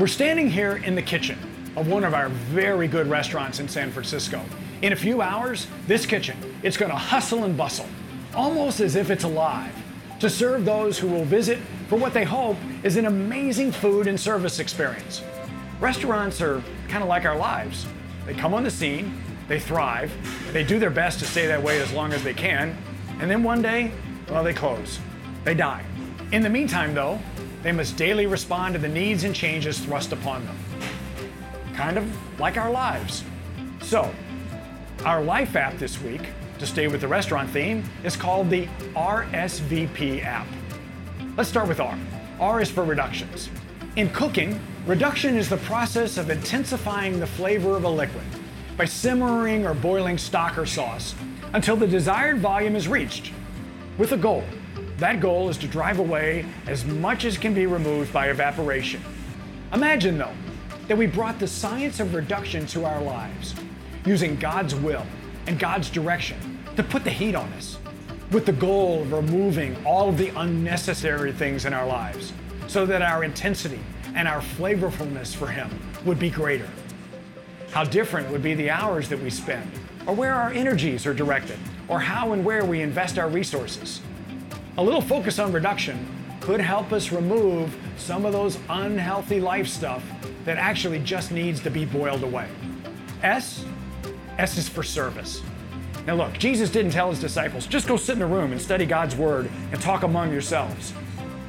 We're standing here in the kitchen of one of our very good restaurants in San Francisco. In a few hours, this kitchen, it's going to hustle and bustle, almost as if it's alive, to serve those who will visit for what they hope is an amazing food and service experience. Restaurants are kind of like our lives. They come on the scene, they thrive, they do their best to stay that way as long as they can, and then one day, well, they close. They die. In the meantime, though, they must daily respond to the needs and changes thrust upon them. Kind of like our lives. So, our Life app this week, to stay with the restaurant theme, is called the RSVP app. Let's start with R. R is for reductions. In cooking, reduction is the process of intensifying the flavor of a liquid by simmering or boiling stock or sauce until the desired volume is reached, with a goal. That goal is to drive away as much as can be removed by evaporation. Imagine, though, that we brought the science of reduction to our lives, using God's will and God's direction to put the heat on us, with the goal of removing all of the unnecessary things in our lives, so that our intensity and our flavorfulness for Him would be greater. How different would be the hours that we spend, or where our energies are directed, or how and where we invest our resources. A little focus on reduction could help us remove some of those unhealthy life stuff that actually just needs to be boiled away. S, S is for service. Now, look, Jesus didn't tell his disciples, just go sit in a room and study God's word and talk among yourselves.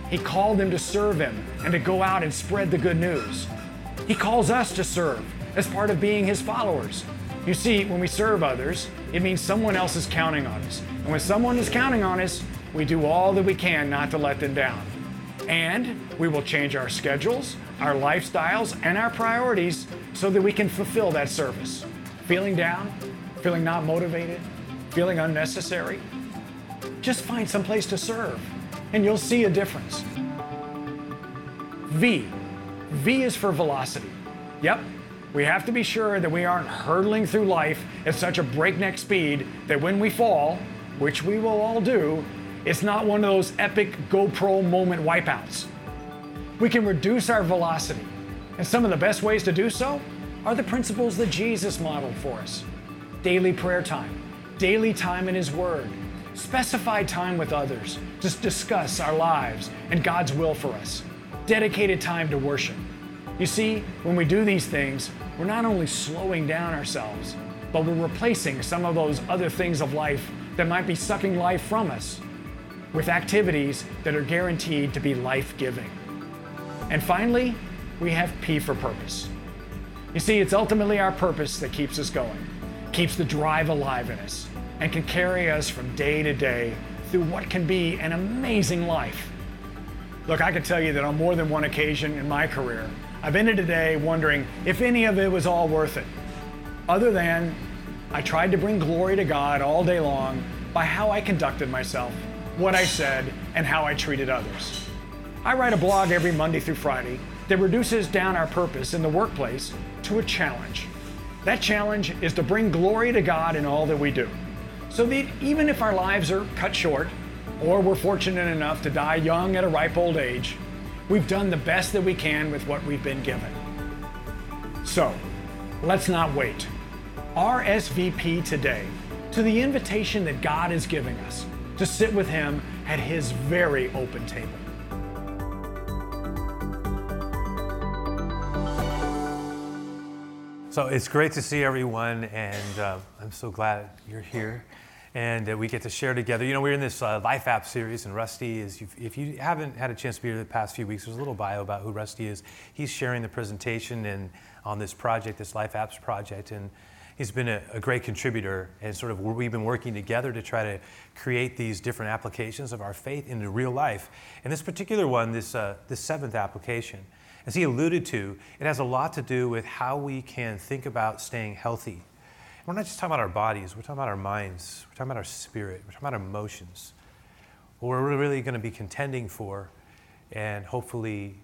He called them to serve him and to go out and spread the good news. He calls us to serve as part of being his followers. You see, when we serve others, it means someone else is counting on us. And when someone is counting on us, we do all that we can not to let them down. And we will change our schedules, our lifestyles, and our priorities so that we can fulfill that service. Feeling down, feeling not motivated, feeling unnecessary, just find some place to serve and you'll see a difference. V. V is for velocity. Yep, we have to be sure that we aren't hurtling through life at such a breakneck speed that when we fall, which we will all do, it's not one of those epic GoPro moment wipeouts. We can reduce our velocity, and some of the best ways to do so are the principles that Jesus modeled for us daily prayer time, daily time in His Word, specified time with others to discuss our lives and God's will for us, dedicated time to worship. You see, when we do these things, we're not only slowing down ourselves, but we're replacing some of those other things of life that might be sucking life from us with activities that are guaranteed to be life giving. And finally, we have P for purpose. You see, it's ultimately our purpose that keeps us going keeps the drive alive in us, and can carry us from day to day through what can be an amazing life. Look, I can tell you that on more than one occasion in my career, I've ended a day wondering if any of it was all worth it. Other than I tried to bring glory to God all day long by how I conducted myself, what I said, and how I treated others. I write a blog every Monday through Friday that reduces down our purpose in the workplace to a challenge. That challenge is to bring glory to God in all that we do. So that even if our lives are cut short, or we're fortunate enough to die young at a ripe old age, we've done the best that we can with what we've been given. So, let's not wait. RSVP today to the invitation that God is giving us to sit with Him at His very open table. So it's great to see everyone, and uh, I'm so glad you're here and uh, we get to share together. You know, we're in this uh, Life App series, and Rusty is, if you haven't had a chance to be here the past few weeks, there's a little bio about who Rusty is. He's sharing the presentation and on this project, this Life Apps project, and he's been a, a, great contributor. And sort of we've been working together to try to create these different applications of our faith into real life. And this particular one, this, uh, this seventh application, as he alluded to, it has a lot to do with how we can think about staying healthy. We're not just talking about our bodies, we're talking about our minds, we're talking about our spirit, we're talking about our emotions. What we're really going to be contending for and hopefully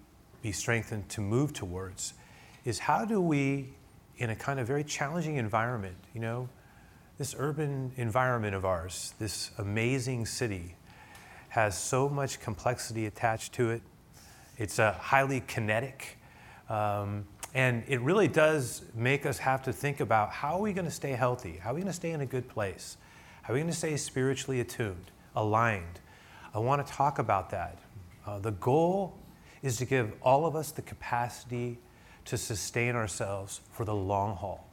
be strengthened to move towards is how do we, in a kind of very challenging environment, you know, this urban environment of ours, this amazing city, has so much complexity attached to it it's a highly kinetic. Um, and it really does make us have to think about how are we going to stay healthy? How are we going to stay in a good place? How are we going to stay spiritually attuned, aligned? I want to talk about that. Uh, the goal is to give all of us the capacity to sustain ourselves for the long haul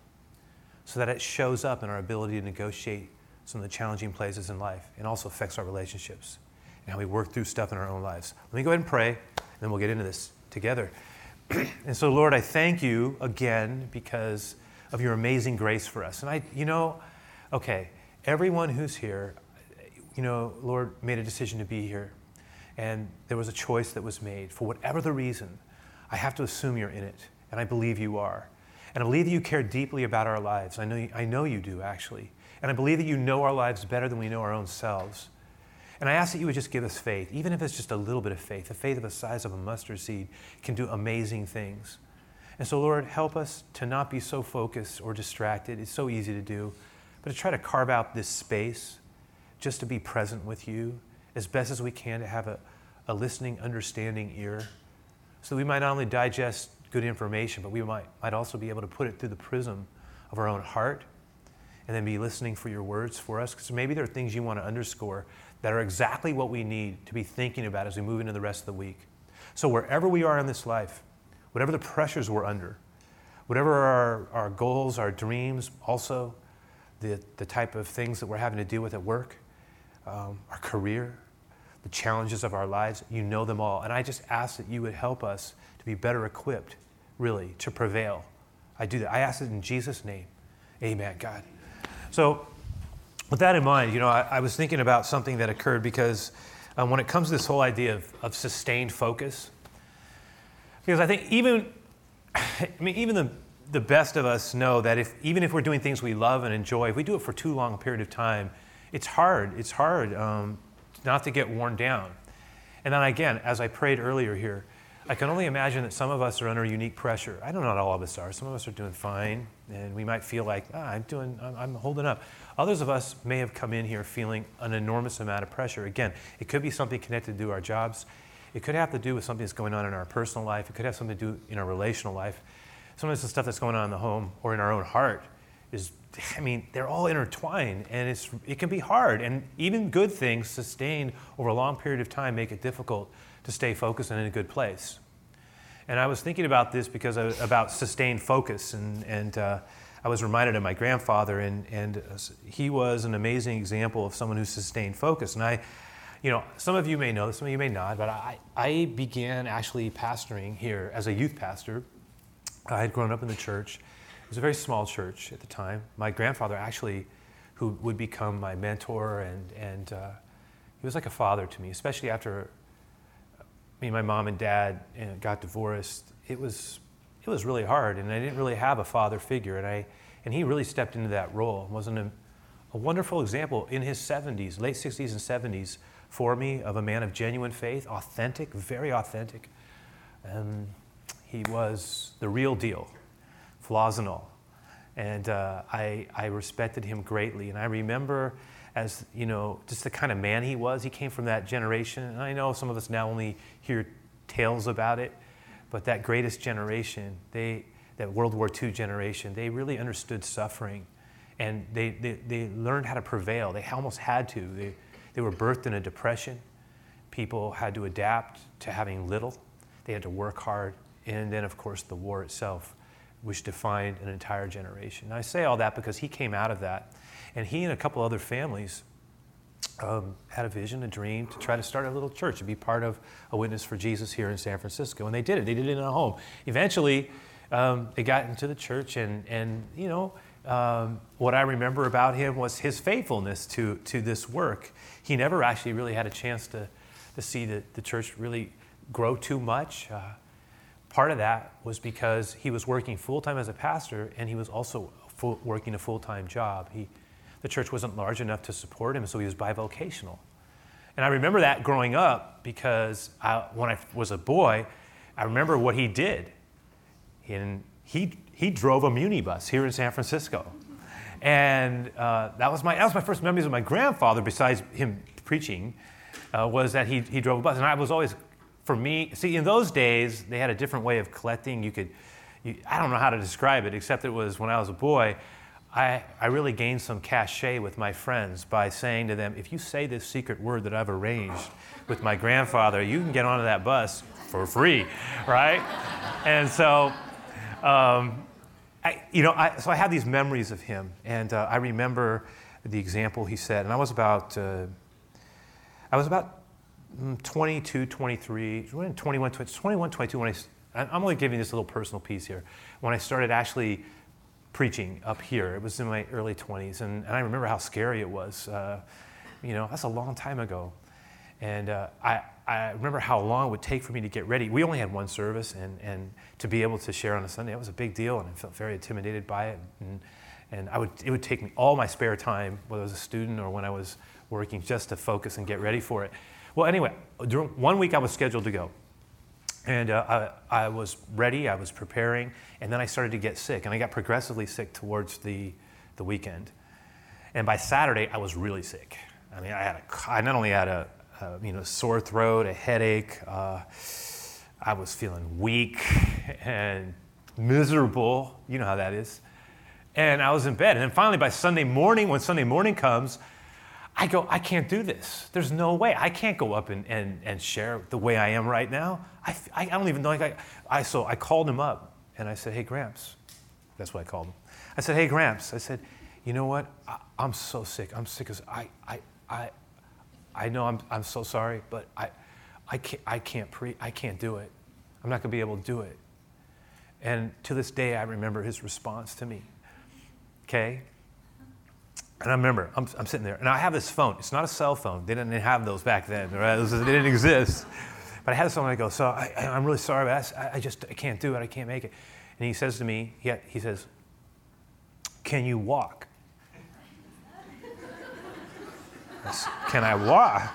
so that it shows up in our ability to negotiate some of the challenging places in life and also affects our relationships and how we work through stuff in our own lives. Let me go ahead and pray, and then we'll get into this together. and so, Lord, I thank you again because of your amazing grace for us. And I, you know, okay, everyone who's here, you know, Lord, made a decision to be here. And there was a choice that was made. For whatever the reason, I have to assume you're in it. And I believe you are. And I believe that you care deeply about our lives. I know, you, I know you do, actually. And I believe that you know our lives better than we know our own selves. And I ask that you would just give us faith, even if it's just a little bit of faith. The faith of the size of a mustard seed can do amazing things. And so, Lord, help us to not be so focused or distracted. It's so easy to do, but to try to carve out this space just to be present with you as best as we can, to have a, a listening, understanding ear, so we might not only digest good information, but we might, might also be able to put it through the prism of our own heart and then be listening for your words for us. Because maybe there are things you want to underscore that are exactly what we need to be thinking about as we move into the rest of the week. So, wherever we are in this life, whatever the pressures we're under, whatever our, our goals, our dreams, also the, the type of things that we're having to deal with at work, um, our career, the challenges of our lives, you know them all. And I just ask that you would help us to be better equipped, really, to prevail. I do that. I ask it in Jesus' name. Amen, God. So, with that in mind, you know, I, I was thinking about something that occurred because um, when it comes to this whole idea of, of sustained focus, because I think even, I mean, even the, the best of us know that if even if we're doing things we love and enjoy, if we do it for too long a period of time, it's hard. It's hard um, not to get worn down. And then again, as I prayed earlier here, I can only imagine that some of us are under unique pressure. I don't know all of us are. Some of us are doing fine, and we might feel like, ah, I'm doing, I'm, I'm holding up. Others of us may have come in here feeling an enormous amount of pressure. Again, it could be something connected to our jobs. It could have to do with something that's going on in our personal life. It could have something to do in our relational life. Sometimes the stuff that's going on in the home or in our own heart is, I mean, they're all intertwined, and it's, it can be hard. And even good things sustained over a long period of time make it difficult to stay focused and in a good place. And I was thinking about this because about sustained focus, and, and uh, I was reminded of my grandfather, and, and he was an amazing example of someone who sustained focus. And I, you know, some of you may know, this, some of you may not, but I, I began actually pastoring here as a youth pastor. I had grown up in the church. It was a very small church at the time. My grandfather actually, who would become my mentor, and, and uh, he was like a father to me, especially after me and my mom and dad got divorced, it was it was really hard, and I didn't really have a father figure, and I and he really stepped into that role. wasn't a, a wonderful example in his 70s, late 60s and 70s, for me of a man of genuine faith, authentic, very authentic. And he was the real deal, flaws and all. And uh, I, I respected him greatly. And I remember as you know, just the kind of man he was. He came from that generation, and I know some of us now only hear tales about it, but that greatest generation, they, that World War II generation, they really understood suffering, and they, they, they learned how to prevail. They almost had to. They, they were birthed in a depression. People had to adapt to having little. They had to work hard, and then, of course, the war itself, which defined an entire generation. I say all that because he came out of that and he and a couple other families um, had a vision, a dream to try to start a little church and be part of a witness for Jesus here in San Francisco. And they did it. They did it in a home. Eventually, um, they got into the church, and, and you know, um, what I remember about him was his faithfulness to, to this work. He never actually really had a chance to, to see the, the church really grow too much. Uh, part of that was because he was working full time as a pastor, and he was also full, working a full time job. He, the church wasn't large enough to support him, so he was bivocational. And I remember that growing up because I, when I was a boy, I remember what he did. And he, he drove a minibus here in San Francisco. And uh, that, was my, that was my first memories of my grandfather, besides him preaching, uh, was that he, he drove a bus. And I was always for me, see, in those days, they had a different way of collecting. You could, you, I don't know how to describe it, except it was when I was a boy, I, I really gained some cachet with my friends by saying to them, if you say this secret word that I've arranged with my grandfather, you can get onto that bus for free, right? and so, um, I, you know, I, so I have these memories of him, and uh, I remember the example he said, and I was about, uh, I was about 22, 23, 21, 21, 22 when I, I'm only giving this little personal piece here. When I started actually preaching up here, it was in my early 20s, and, and I remember how scary it was. Uh, you know, that's a long time ago. And uh, I, I remember how long it would take for me to get ready. We only had one service, and, and to be able to share on a Sunday, it was a big deal, and I felt very intimidated by it. And, and I would, it would take me all my spare time, whether I was a student or when I was working, just to focus and get ready for it. Well, anyway, during one week I was scheduled to go. And uh, I, I was ready, I was preparing, and then I started to get sick, and I got progressively sick towards the, the weekend. And by Saturday, I was really sick. I mean, I had a, I not only had a, uh, you know, sore throat, a headache. Uh, I was feeling weak and miserable. You know how that is. And I was in bed. And then finally, by Sunday morning, when Sunday morning comes, I go, I can't do this. There's no way. I can't go up and, and, and share the way I am right now. I, I don't even know. Like I, I, so I called him up and I said, Hey, Gramps. That's what I called him. I said, Hey, Gramps. I said, You know what? I, am so sick. I'm sick as I, I, I, I know I'm, I'm so sorry, but I, I can't, I can't pre, I can't do it. I'm not going to be able to do it. And to this day, I remember his response to me. Okay? And I remember, I'm, I'm sitting there, and I have this phone. It's not a cell phone. They didn't have those back then, right? They didn't exist. But I had this phone, and I go, so I, am really sorry, but I, I, just I can't do it. I can't make it. And he says to me, he, he says, can you walk? Can I walk?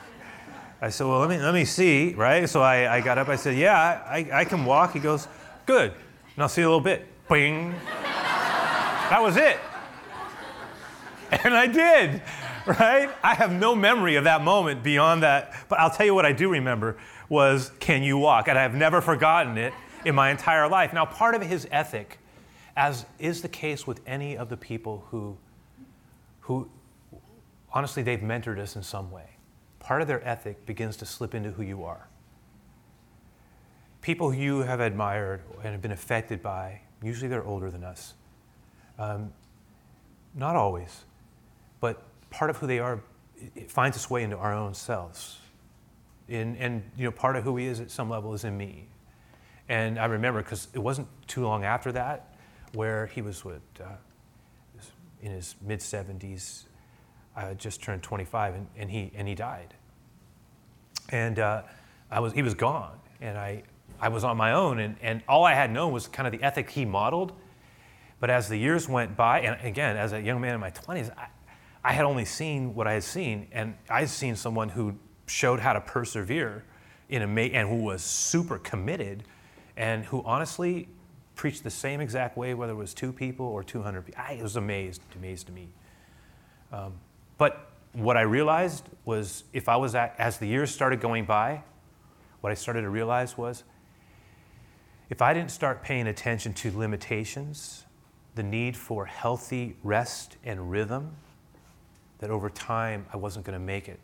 I said, Well, let me, let me see, right? So I, I got up. I said, Yeah, I, I can walk. He goes, Good. And I'll see you a little bit. Bing. that was it. And I did, right? I have no memory of that moment beyond that. But I'll tell you what I do remember was, Can you walk? And I've never forgotten it in my entire life. Now, part of his ethic, as is the case with any of the people who, who honestly, they've mentored us in some way. Part of their ethic begins to slip into who you are. People who you have admired and have been affected by, usually they're older than us. Um, not always, but part of who they are it finds its way into our own selves. And you know, part of who he is at some level is in me. And I remember because it wasn't too long after that where he was with, uh, in his mid 70s, I just turned 25 and, and, he, and he died. And uh, I was, he was gone. And I, I was on my own. And, and all I had known was kind of the ethic he modeled. But as the years went by, and again, as a young man in my 20s, I, I had only seen what I had seen. And I had seen someone who showed how to persevere in a, and who was super committed and who honestly preached the same exact way, whether it was two people or 200 people. I was amazed, amazed to me. Um, but what I realized was if I was at, as the years started going by, what I started to realize was if I didn't start paying attention to limitations, the need for healthy rest and rhythm, that over time I wasn't going to make it.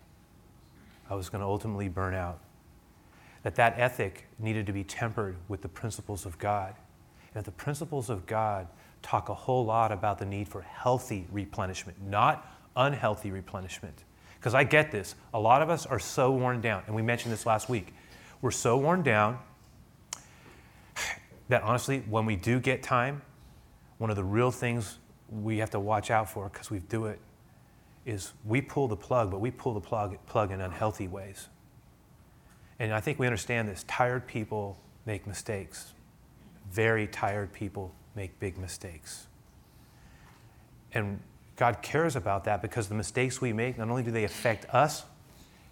I was going to ultimately burn out. That that ethic needed to be tempered with the principles of God. And that the principles of God talk a whole lot about the need for healthy replenishment, not unhealthy replenishment. Because I get this. A lot of us are so worn down, and we mentioned this last week. We're so worn down that honestly, when we do get time, one of the real things we have to watch out for, because we do it, is we pull the plug, but we pull the plug, plug in unhealthy ways. And I think we understand this. Tired people make mistakes. Very tired people make big mistakes. And God cares about that because the mistakes we make, not only do they affect us,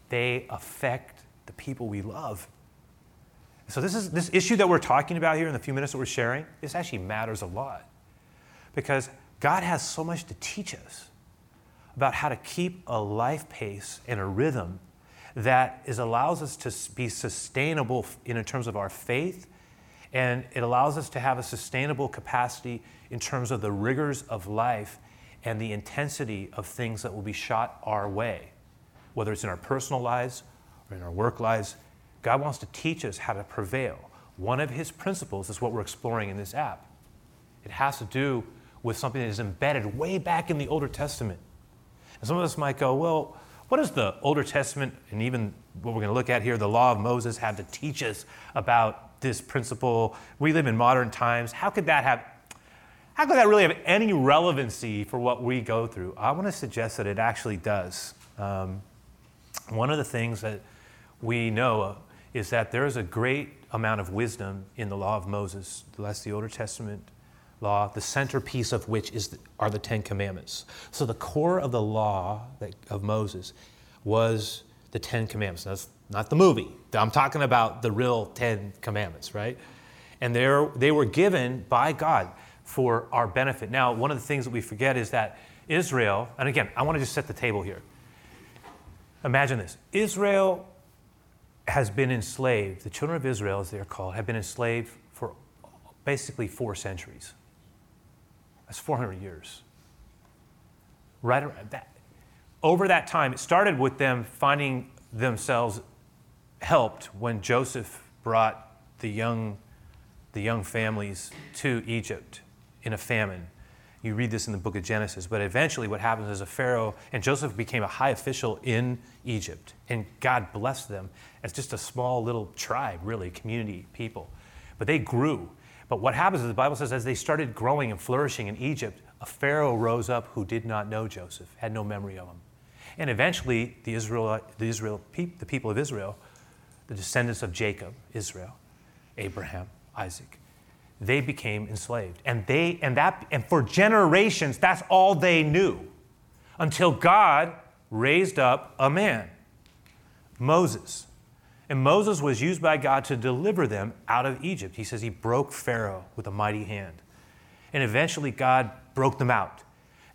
they affect the people we love. So this is this issue that we're talking about here in the few minutes that we're sharing, this actually matters a lot. Because God has so much to teach us about how to keep a life pace and a rhythm that is allows us to be sustainable in terms of our faith, and it allows us to have a sustainable capacity in terms of the rigors of life and the intensity of things that will be shot our way, whether it's in our personal lives or in our work lives. God wants to teach us how to prevail. One of his principles is what we're exploring in this app. It has to do with something that is embedded way back in the Older Testament. And some of us might go, well, what does the Older Testament and even what we're going to look at here, the law of Moses, have to teach us about this principle? We live in modern times. How could that have how could that really have any relevancy for what we go through? I want to suggest that it actually does. Um, one of the things that we know is that there is a great amount of wisdom in the law of Moses. That's the Old Testament law, the centerpiece of which is the, are the Ten Commandments. So the core of the law that, of Moses was the Ten Commandments. That's not the movie. I'm talking about the real Ten Commandments, right? And they were given by God for our benefit. Now, one of the things that we forget is that Israel, and again, I want to just set the table here. Imagine this Israel has been enslaved, the children of Israel, as they're called, have been enslaved for basically four centuries. That's 400 years. Right around that. Over that time, it started with them finding themselves helped when Joseph brought the young, the young families to Egypt in a famine. You read this in the book of Genesis. But eventually, what happens is a Pharaoh, and Joseph became a high official in Egypt. And God blessed them as just a small little tribe, really, community, people. But they grew. But what happens is the Bible says, as they started growing and flourishing in Egypt, a Pharaoh rose up who did not know Joseph, had no memory of him. And eventually, the, Israel, the, Israel, the people of Israel, the descendants of Jacob, Israel, Abraham, Isaac, they became enslaved. And they and that and for generations that's all they knew until God raised up a man, Moses. And Moses was used by God to deliver them out of Egypt. He says he broke Pharaoh with a mighty hand. And eventually God broke them out.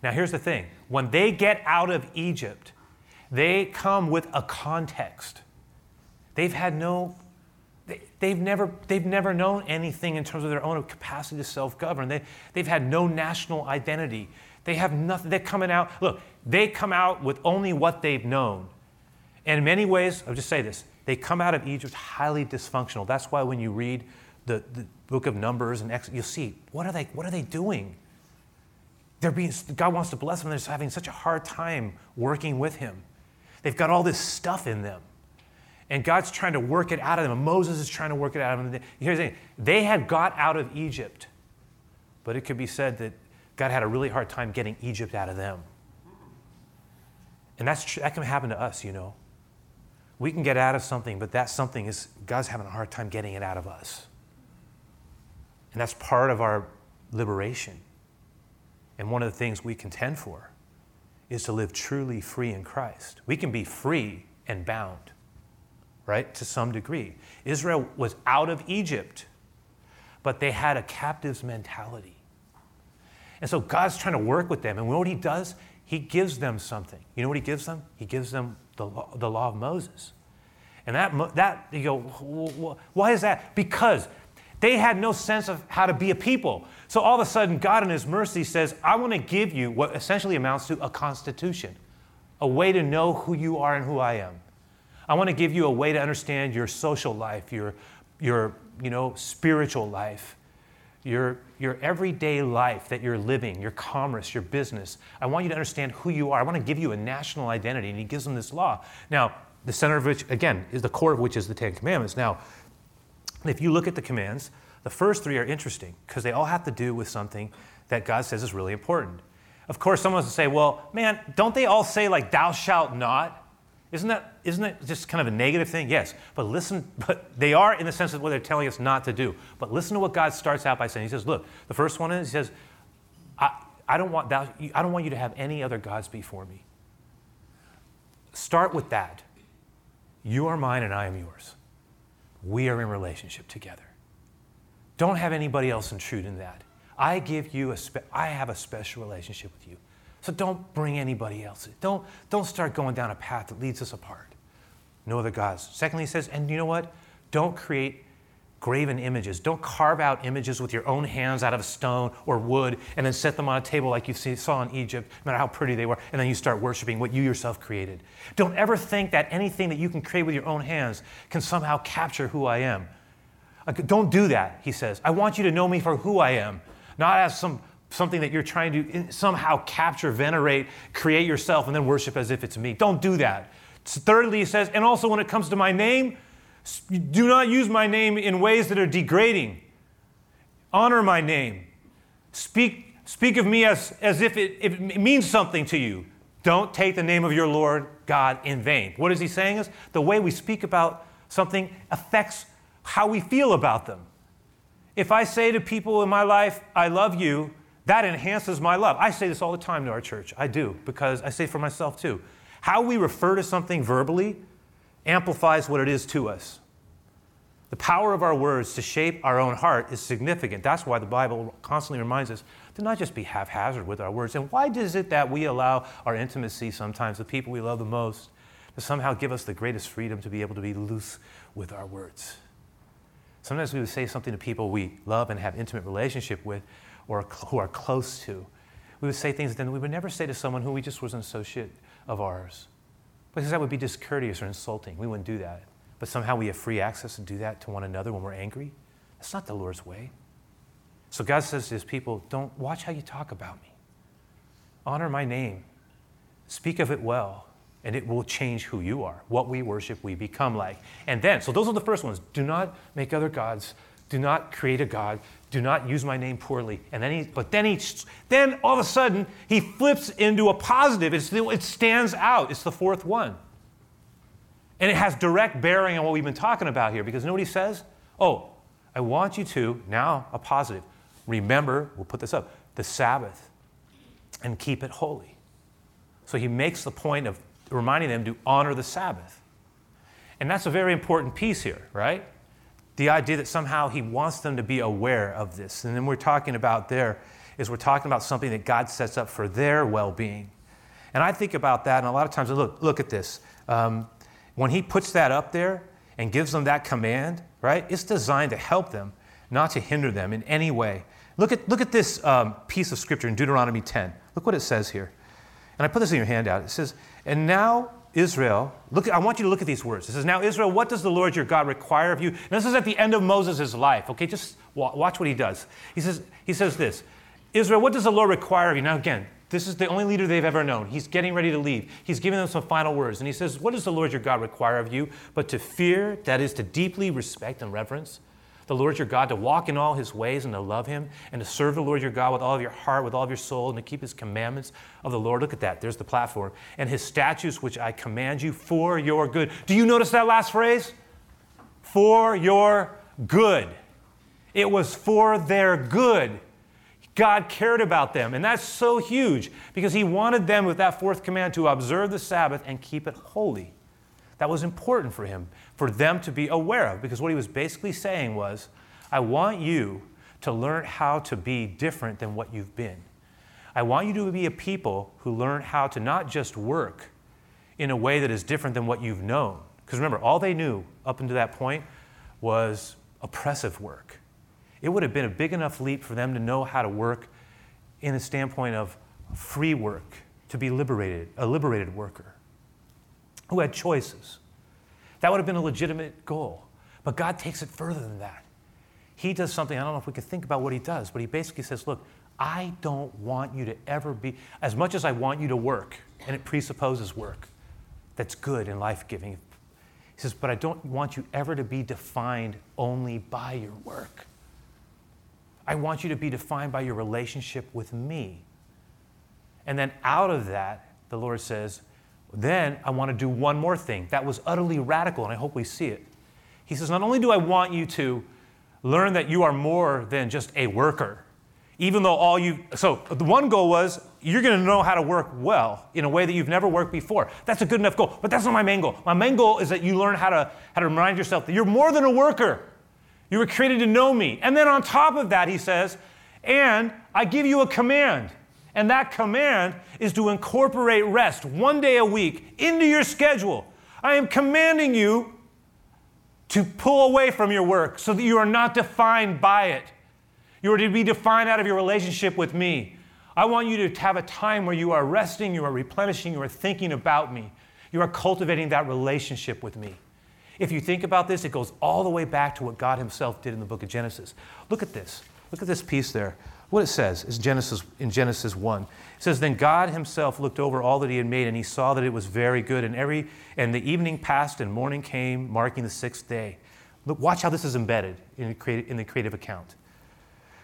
Now here's the thing, when they get out of Egypt, they come with a context. They've had no they, they've never, they've never known anything in terms of their own capacity to self govern. They, they've had no national identity. They have nothing. They're coming out, look, they come out with only what they've known. And in many ways, I'll just say this they come out of Egypt highly dysfunctional. That's why when you read the, the book of Numbers and Exodus, you'll see what are they, what are they doing? They're being, God wants to bless them. They're just having such a hard time working with Him. They've got all this stuff in them and God's trying to work it out of them. And Moses is trying to work it out of them. Here's the thing they had got out of Egypt, but it could be said that God had a really hard time getting Egypt out of them. And that's that can happen to us, you know. We can get out of something, but that something is God's having a hard time getting it out of us. And that's part of our liberation. And one of the things we contend for is to live truly free in Christ. We can be free and bound right, to some degree. Israel was out of Egypt, but they had a captive's mentality. And so God's trying to work with them. And what he does, he gives them something. You know what he gives them? He gives them the law, the law of Moses. And that, that, you go, why is that? Because they had no sense of how to be a people. So all of a sudden, God in His mercy says, I want to give you what essentially amounts to a constitution, a way to know who you are and who I am. I want to give you a way to understand your social life, your, your you know, spiritual life, your, your everyday life that you're living, your commerce, your business. I want you to understand who you are. I want to give you a national identity. And he gives them this law. Now, the center of which, again, is the core of which is the Ten Commandments. Now, if you look at the commands, the first three are interesting because they all have to do with something that God says is really important. Of course, someone will say, well, man, don't they all say, like, thou shalt not? Isn't that, isn't that just kind of a negative thing? Yes. But listen, but they are in the sense of what they're telling us not to do. But listen to what God starts out by saying. He says, look, the first one is, he says, I, I, don't, want thou, I don't want you to have any other gods before me. Start with that. You are mine and I am yours. We are in relationship together. Don't have anybody else intrude in that. I give you a spe- I have a special relationship with you. So don't bring anybody else. Don't, don't start going down a path that leads us apart. no other gods. Secondly, he says, and you know what? Don't create graven images. Don't carve out images with your own hands out of stone or wood and then set them on a table like you saw in Egypt, no matter how pretty they were, and then you start worshiping what you yourself created. Don't ever think that anything that you can create with your own hands can somehow capture who I am. Don't do that, he says. I want you to know me for who I am, not as some something that you're trying to somehow capture, venerate, create yourself, and then worship as if it's me. Don't do that. Thirdly, he says, and also when it comes to my name, do not use my name in ways that are degrading. Honor my name. Speak, speak of me as, as if it, it means something to you. Don't take the name of your Lord God in vain. What is he saying is the way we speak about something affects how we feel about them. If I say to people in my life, I love you, that enhances my love. I say this all the time to our church. I do, because I say for myself too. How we refer to something verbally amplifies what it is to us. The power of our words to shape our own heart is significant. That's why the Bible constantly reminds us to not just be haphazard with our words. And why is it that we allow our intimacy sometimes, the people we love the most, to somehow give us the greatest freedom to be able to be loose with our words? Sometimes we would say something to people we love and have intimate relationship with or who are close to. We would say things that we would never say to someone who we just was an associate of ours because that would be discourteous or insulting. We wouldn't do that. But somehow we have free access to do that to one another when we're angry. That's not the Lord's way. So God says to his people, don't watch how you talk about me. Honor my name. Speak of it well, and it will change who you are. What we worship, we become like. And then, so those are the first ones. Do not make other gods. Do not create a God do not use my name poorly. And then he, but then he, then all of a sudden he flips into a positive. It's, it stands out. It's the fourth one. And it has direct bearing on what we've been talking about here because nobody says, oh, I want you to, now a positive, remember, we'll put this up, the Sabbath and keep it holy. So he makes the point of reminding them to honor the Sabbath. And that's a very important piece here, right? The idea that somehow he wants them to be aware of this. And then we're talking about there is we're talking about something that God sets up for their well being. And I think about that, and a lot of times, look, look at this. Um, when he puts that up there and gives them that command, right, it's designed to help them, not to hinder them in any way. Look at, look at this um, piece of scripture in Deuteronomy 10. Look what it says here. And I put this in your handout. It says, And now Israel, look, I want you to look at these words. It says, Now, Israel, what does the Lord your God require of you? And this is at the end of Moses' life, okay? Just watch what he does. He says, he says this Israel, what does the Lord require of you? Now, again, this is the only leader they've ever known. He's getting ready to leave. He's giving them some final words. And he says, What does the Lord your God require of you? But to fear, that is to deeply respect and reverence the Lord your God, to walk in all his ways and to love him, and to serve the Lord your God with all of your heart, with all of your soul, and to keep his commandments of the Lord. Look at that. There's the platform. And his statutes, which I command you for your good. Do you notice that last phrase? For your good. It was for their good. God cared about them. And that's so huge because he wanted them, with that fourth command, to observe the Sabbath and keep it holy. That was important for him for them to be aware of. Because what he was basically saying was, I want you to learn how to be different than what you've been. I want you to be a people who learn how to not just work in a way that is different than what you've known. Because remember, all they knew up until that point was oppressive work. It would have been a big enough leap for them to know how to work in a standpoint of free work, to be liberated, a liberated worker who had choices. That would have been a legitimate goal. But God takes it further than that. He does something, I don't know if we could think about what he does, but he basically says, Look, I don't want you to ever be, as much as I want you to work, and it presupposes work that's good and life giving. He says, But I don't want you ever to be defined only by your work. I want you to be defined by your relationship with me. And then out of that, the Lord says, then I want to do one more thing. That was utterly radical, and I hope we see it. He says, Not only do I want you to learn that you are more than just a worker, even though all you, so the one goal was you're going to know how to work well in a way that you've never worked before. That's a good enough goal, but that's not my main goal. My main goal is that you learn how to, how to remind yourself that you're more than a worker. You were created to know me. And then on top of that, he says, and I give you a command. And that command is to incorporate rest one day a week into your schedule. I am commanding you to pull away from your work so that you are not defined by it. You are to be defined out of your relationship with me. I want you to have a time where you are resting, you are replenishing, you are thinking about me. You are cultivating that relationship with me. If you think about this, it goes all the way back to what God Himself did in the book of Genesis. Look at this. Look at this piece there. What it says is Genesis in Genesis 1. It says, Then God himself looked over all that he had made, and he saw that it was very good. And every and the evening passed and morning came, marking the sixth day. Look, watch how this is embedded in, in the creative account.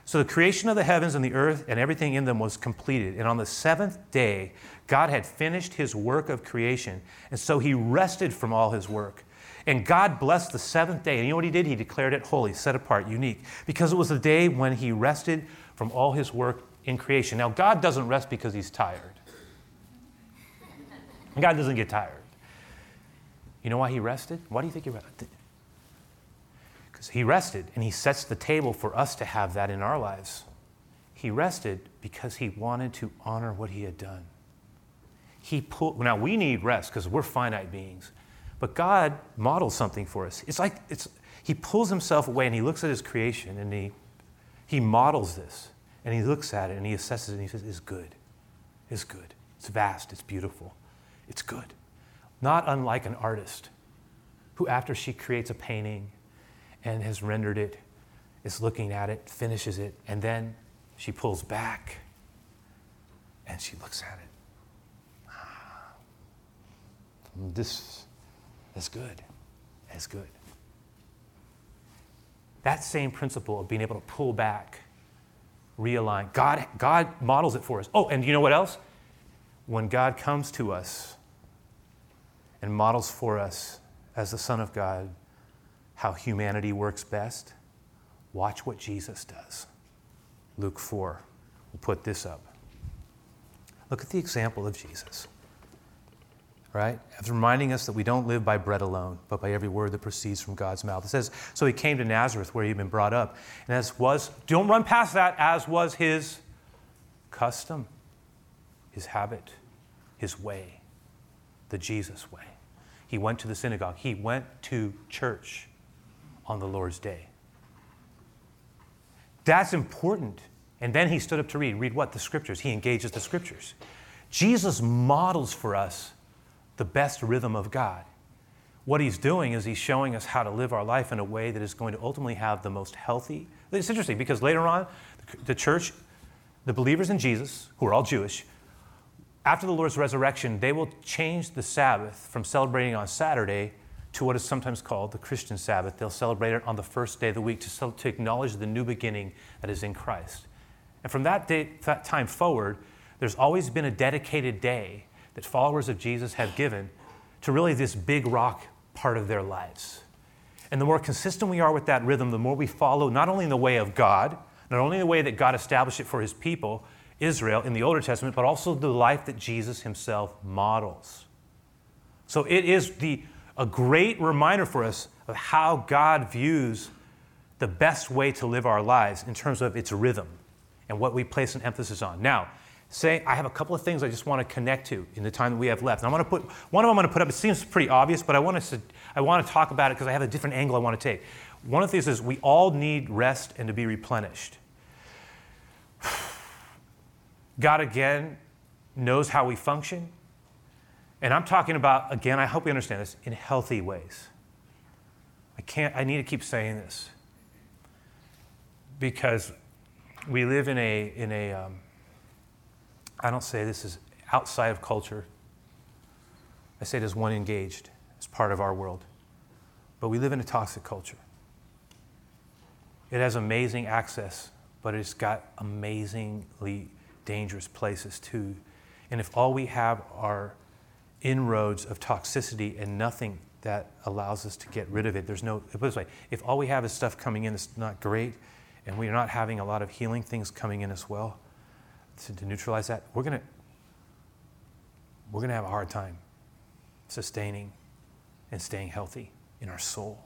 So the creation of the heavens and the earth and everything in them was completed. And on the seventh day, God had finished his work of creation. And so he rested from all his work. And God blessed the seventh day. And you know what he did? He declared it holy, set apart, unique, because it was the day when he rested from all his work in creation. Now, God doesn't rest because he's tired. God doesn't get tired. You know why he rested? Why do you think he rested? Because he rested and he sets the table for us to have that in our lives. He rested because he wanted to honor what he had done. He pulled, now we need rest because we're finite beings. But God models something for us. It's like it's, he pulls himself away and he looks at his creation and he, he models this. And he looks at it and he assesses it and he says, It's good. It's good. It's vast. It's beautiful. It's good. Not unlike an artist who, after she creates a painting and has rendered it, is looking at it, finishes it, and then she pulls back and she looks at it. Ah, this is good. It's good. That same principle of being able to pull back, realign, God, God models it for us. Oh, and you know what else? When God comes to us and models for us as the Son of God how humanity works best, watch what Jesus does. Luke 4. We'll put this up. Look at the example of Jesus right? It's reminding us that we don't live by bread alone, but by every word that proceeds from God's mouth. It says, So he came to Nazareth where he'd been brought up. And as was, don't run past that, as was his custom, his habit, his way, the Jesus way. He went to the synagogue, he went to church on the Lord's day. That's important. And then he stood up to read. Read what? The scriptures. He engages the scriptures. Jesus models for us the best rhythm of God. What he's doing is he's showing us how to live our life in a way that is going to ultimately have the most healthy. It's interesting because later on, the church, the believers in Jesus, who are all Jewish, after the Lord's resurrection, they will change the Sabbath from celebrating on Saturday to what is sometimes called the Christian Sabbath. They'll celebrate it on the first day of the week to, to acknowledge the new beginning that is in Christ. And from that, day, that time forward, there's always been a dedicated day that followers of Jesus have given to really this big rock part of their lives. And the more consistent we are with that rhythm, the more we follow not only in the way of God, not only the way that God established it for his people, Israel, in the Older Testament, but also the life that Jesus himself models. So it is the, a great reminder for us of how God views the best way to live our lives in terms of its rhythm and what we place an emphasis on. Now, say I have a couple of things I just want to connect to in the time that we have left. And I want to put one of them I'm going to put up. It seems pretty obvious, but I want to I want to talk about it because I have a different angle I want to take. One of the things is we all need rest and to be replenished. God again knows how we function. And I'm talking about, again, I hope you understand this, in healthy ways. I can't, I need to keep saying this because we live in a, in a, um, I don't say this is outside of culture. I say it as one engaged, as part of our world. But we live in a toxic culture. It has amazing access, but it's got amazingly dangerous places too. And if all we have are inroads of toxicity and nothing that allows us to get rid of it, there's no, put this way, if all we have is stuff coming in that's not great, and we're not having a lot of healing things coming in as well, to, to neutralize that, we're going to we're going to have a hard time sustaining and staying healthy in our soul.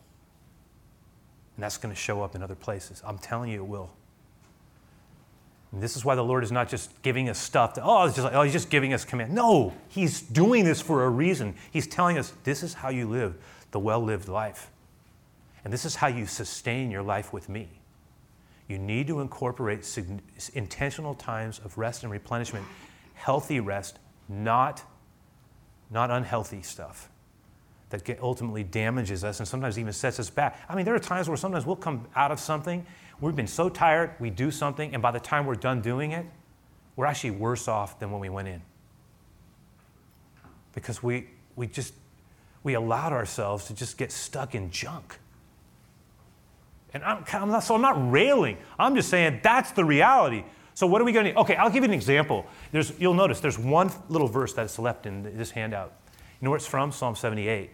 And that's going to show up in other places. I'm telling you, it will. And this is why the Lord is not just giving us stuff to, oh, it's just like, oh, he's just giving us command. No, he's doing this for a reason. He's telling us this is how you live the well lived life. And this is how you sustain your life with me. You need to incorporate intentional times of rest and replenishment, healthy rest, not, not unhealthy stuff that ultimately damages us and sometimes even sets us back. I mean, there are times where sometimes we'll come out of something, we've been so tired, we do something, and by the time we're done doing it, we're actually worse off than when we went in. Because we, we just, we allowed ourselves to just get stuck in junk. And I'm, I'm not, so I'm not railing. I'm just saying that's the reality. So what are we going to? Okay, I'll give you an example. There's, you'll notice there's one little verse that's left in this handout. You know where it's from? Psalm 78.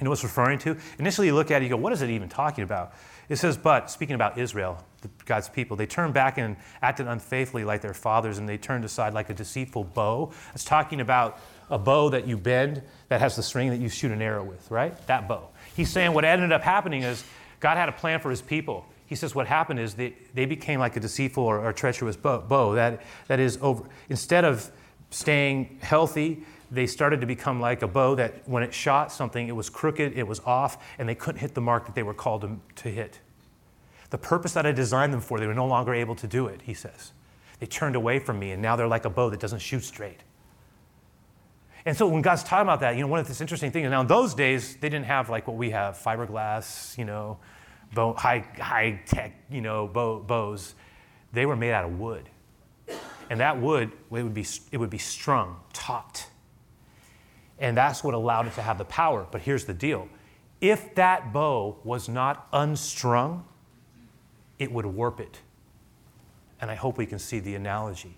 You know what it's referring to? Initially, you look at it, you go, what is it even talking about? It says, but, speaking about Israel, God's people, they turned back and acted unfaithfully like their fathers, and they turned aside like a deceitful bow. It's talking about a bow that you bend that has the string that you shoot an arrow with, right? That bow. He's saying what ended up happening is God had a plan for his people. He says what happened is they, they became like a deceitful or, or treacherous bow, bow that, that is over. Instead of staying healthy, they started to become like a bow that when it shot something, it was crooked, it was off, and they couldn't hit the mark that they were called to, to hit. The purpose that I designed them for, they were no longer able to do it, he says. They turned away from me, and now they're like a bow that doesn't shoot straight. And so when God's talking about that, you know, one of this interesting things, now in those days, they didn't have like what we have, fiberglass, you know, bow, high, high tech, you know, bow, bows. They were made out of wood. And that wood, it would be, it would be strung, taut. And that's what allowed it to have the power. But here's the deal if that bow was not unstrung, it would warp it. And I hope we can see the analogy.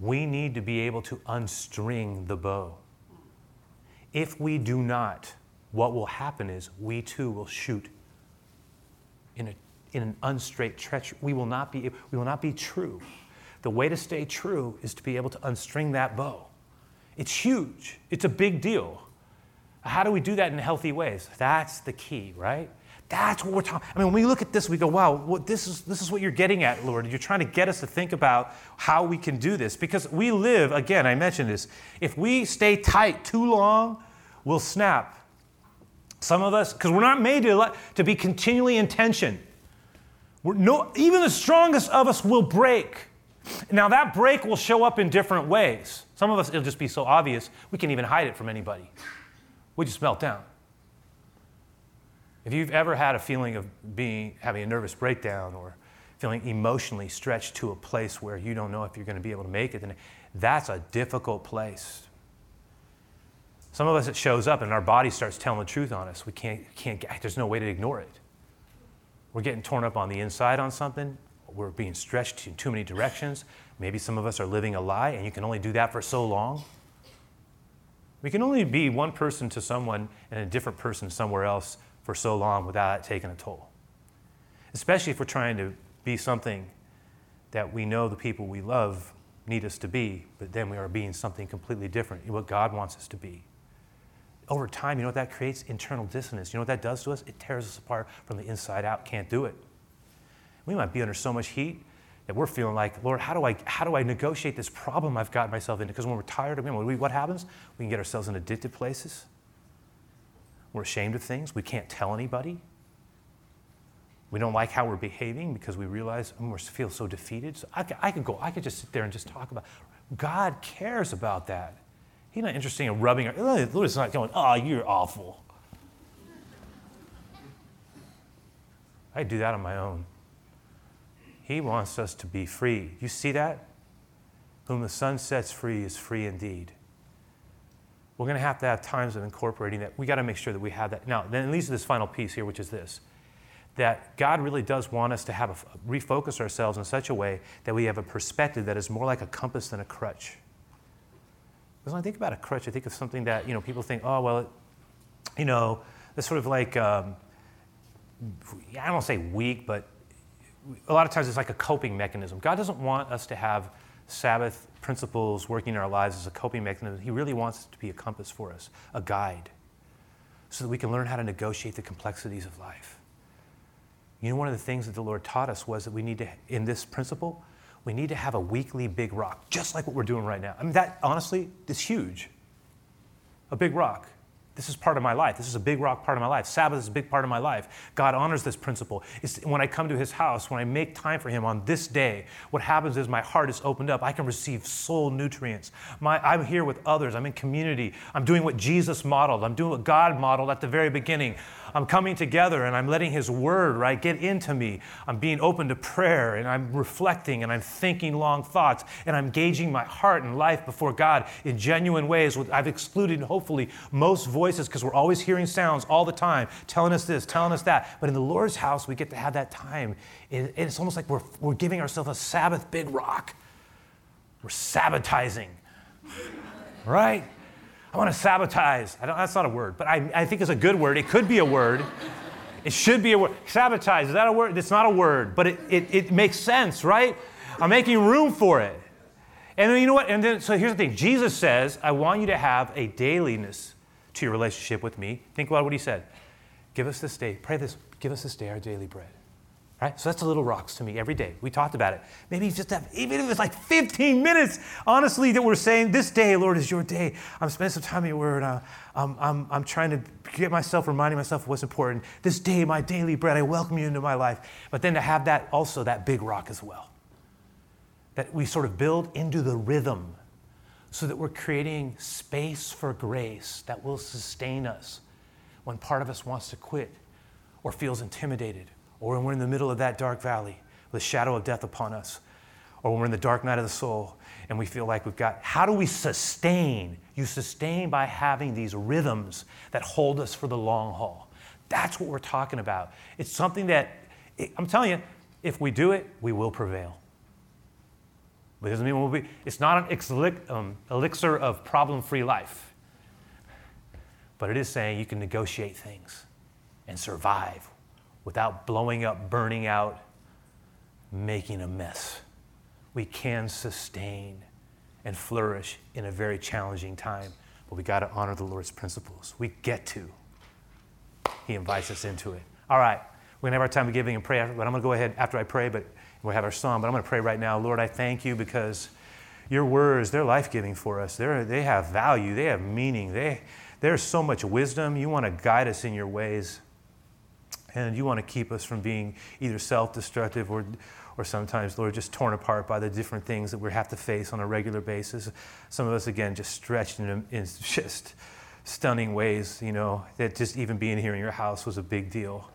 We need to be able to unstring the bow. If we do not, what will happen is we too will shoot in, a, in an unstraight. We will, not be, we will not be true. The way to stay true is to be able to unstring that bow. It's huge, it's a big deal. How do we do that in healthy ways? That's the key, right? That's what we're talking. I mean, when we look at this, we go, "Wow, this is this is what you're getting at, Lord." You're trying to get us to think about how we can do this because we live. Again, I mentioned this. If we stay tight too long, we'll snap. Some of us, because we're not made to, to be continually in tension. We're no, even the strongest of us will break. Now, that break will show up in different ways. Some of us, it'll just be so obvious, we can't even hide it from anybody. We just melt down. If you've ever had a feeling of being, having a nervous breakdown or feeling emotionally stretched to a place where you don't know if you're going to be able to make it, then that's a difficult place. Some of us, it shows up and our body starts telling the truth on us. We can't, can't, there's no way to ignore it. We're getting torn up on the inside on something. We're being stretched in too many directions. Maybe some of us are living a lie, and you can only do that for so long. We can only be one person to someone and a different person somewhere else for so long without it taking a toll. Especially if we're trying to be something that we know the people we love need us to be, but then we are being something completely different, in what God wants us to be. Over time, you know what that creates? Internal dissonance. You know what that does to us? It tears us apart from the inside out. Can't do it. We might be under so much heat that we're feeling like, Lord, how do I, how do I negotiate this problem I've gotten myself into? Because when we're tired of it, what happens? We can get ourselves in addicted places. We're ashamed of things. We can't tell anybody. We don't like how we're behaving because we realize oh, we feel so defeated. So I, I could go, I could just sit there and just talk about God cares about that. He's not interested in rubbing our, Lord's not going, oh, you're awful. I do that on my own. He wants us to be free. You see that? Whom the Son sets free is free indeed. We're going to have to have times of incorporating that. We got to make sure that we have that. Now, then leads to this final piece here, which is this that God really does want us to have a, refocus ourselves in such a way that we have a perspective that is more like a compass than a crutch. Because when I think about a crutch, I think of something that, you know, people think, oh, well, it, you know, it's sort of like, um, I don't say weak, but a lot of times it's like a coping mechanism. God doesn't want us to have Sabbath principles working in our lives as a coping mechanism. He really wants it to be a compass for us, a guide, so that we can learn how to negotiate the complexities of life. You know, one of the things that the Lord taught us was that we need to, in this principle, we need to have a weekly big rock, just like what we're doing right now. I mean, that honestly is huge. A big rock. This is part of my life. This is a big rock part of my life. Sabbath is a big part of my life. God honors this principle. It's when I come to his house, when I make time for him on this day, what happens is my heart is opened up. I can receive soul nutrients. My, I'm here with others. I'm in community. I'm doing what Jesus modeled. I'm doing what God modeled at the very beginning. I'm coming together and I'm letting His Word, right, get into me. I'm being open to prayer and I'm reflecting and I'm thinking long thoughts and I'm gauging my heart and life before God in genuine ways. I've excluded, hopefully, most voices because we're always hearing sounds all the time telling us this, telling us that. But in the Lord's house, we get to have that time. It's almost like we're, we're giving ourselves a Sabbath big rock. We're sabotaging, right? I want to sabotage. that's not a word, but I, I think it's a good word. It could be a word. It should be a word. Sabotage, is that a word? It's not a word, but it, it, it makes sense, right? I'm making room for it. And then you know what? And then, so here's the thing Jesus says, I want you to have a dailiness to your relationship with me. Think about what he said. Give us this day, pray this, give us this day our daily bread. Right? So that's the little rocks to me every day. We talked about it. Maybe just have, even if it's like 15 minutes, honestly, that we're saying, This day, Lord, is your day. I'm spending some time in your word. Uh, I'm, I'm, I'm trying to get myself, reminding myself of what's important. This day, my daily bread, I welcome you into my life. But then to have that also, that big rock as well. That we sort of build into the rhythm so that we're creating space for grace that will sustain us when part of us wants to quit or feels intimidated or when we're in the middle of that dark valley with a shadow of death upon us, or when we're in the dark night of the soul and we feel like we've got, how do we sustain? You sustain by having these rhythms that hold us for the long haul. That's what we're talking about. It's something that, I'm telling you, if we do it, we will prevail. But it doesn't mean we'll be, it's not an um, elixir of problem free life. But it is saying you can negotiate things and survive without blowing up, burning out, making a mess. We can sustain and flourish in a very challenging time, but we got to honor the Lord's principles. We get to. He invites us into it. All right, we're going to have our time of giving and prayer, but I'm going to go ahead after I pray, but we'll have our song, but I'm going to pray right now. Lord, I thank you because your words, they're life giving for us. They're, they have value, they have meaning, they, there's so much wisdom. You want to guide us in your ways. And you want to keep us from being either self destructive or, or sometimes, Lord, just torn apart by the different things that we have to face on a regular basis. Some of us, again, just stretched in, in just stunning ways, you know, that just even being here in your house was a big deal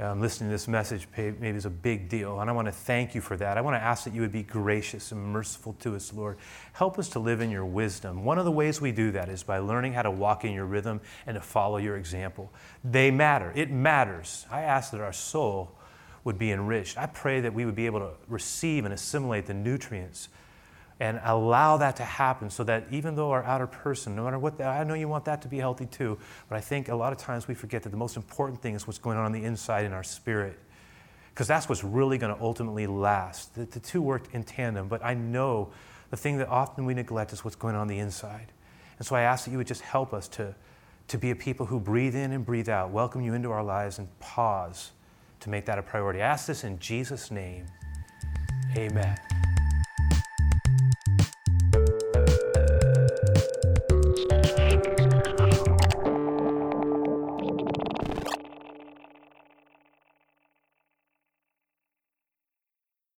um, listening to this message maybe is a big deal. And I want to thank you for that. I want to ask that you would be gracious and merciful to us, Lord. Help us to live in your wisdom. One of the ways we do that is by learning how to walk in your rhythm and to follow your example. They matter. It matters. I ask that our soul would be enriched. I pray that we would be able to receive and assimilate the nutrients and allow that to happen so that even though our outer person, no matter what, the, I know you want that to be healthy too, but I think a lot of times we forget that the most important thing is what's going on on the inside in our spirit. Because that's what's really going to ultimately last. The, the two work in tandem, but I know the thing that often we neglect is what's going on, on the inside. And so I ask that you would just help us to, to be a people who breathe in and breathe out, welcome you into our lives, and pause to make that a priority. I ask this in Jesus' name. Amen.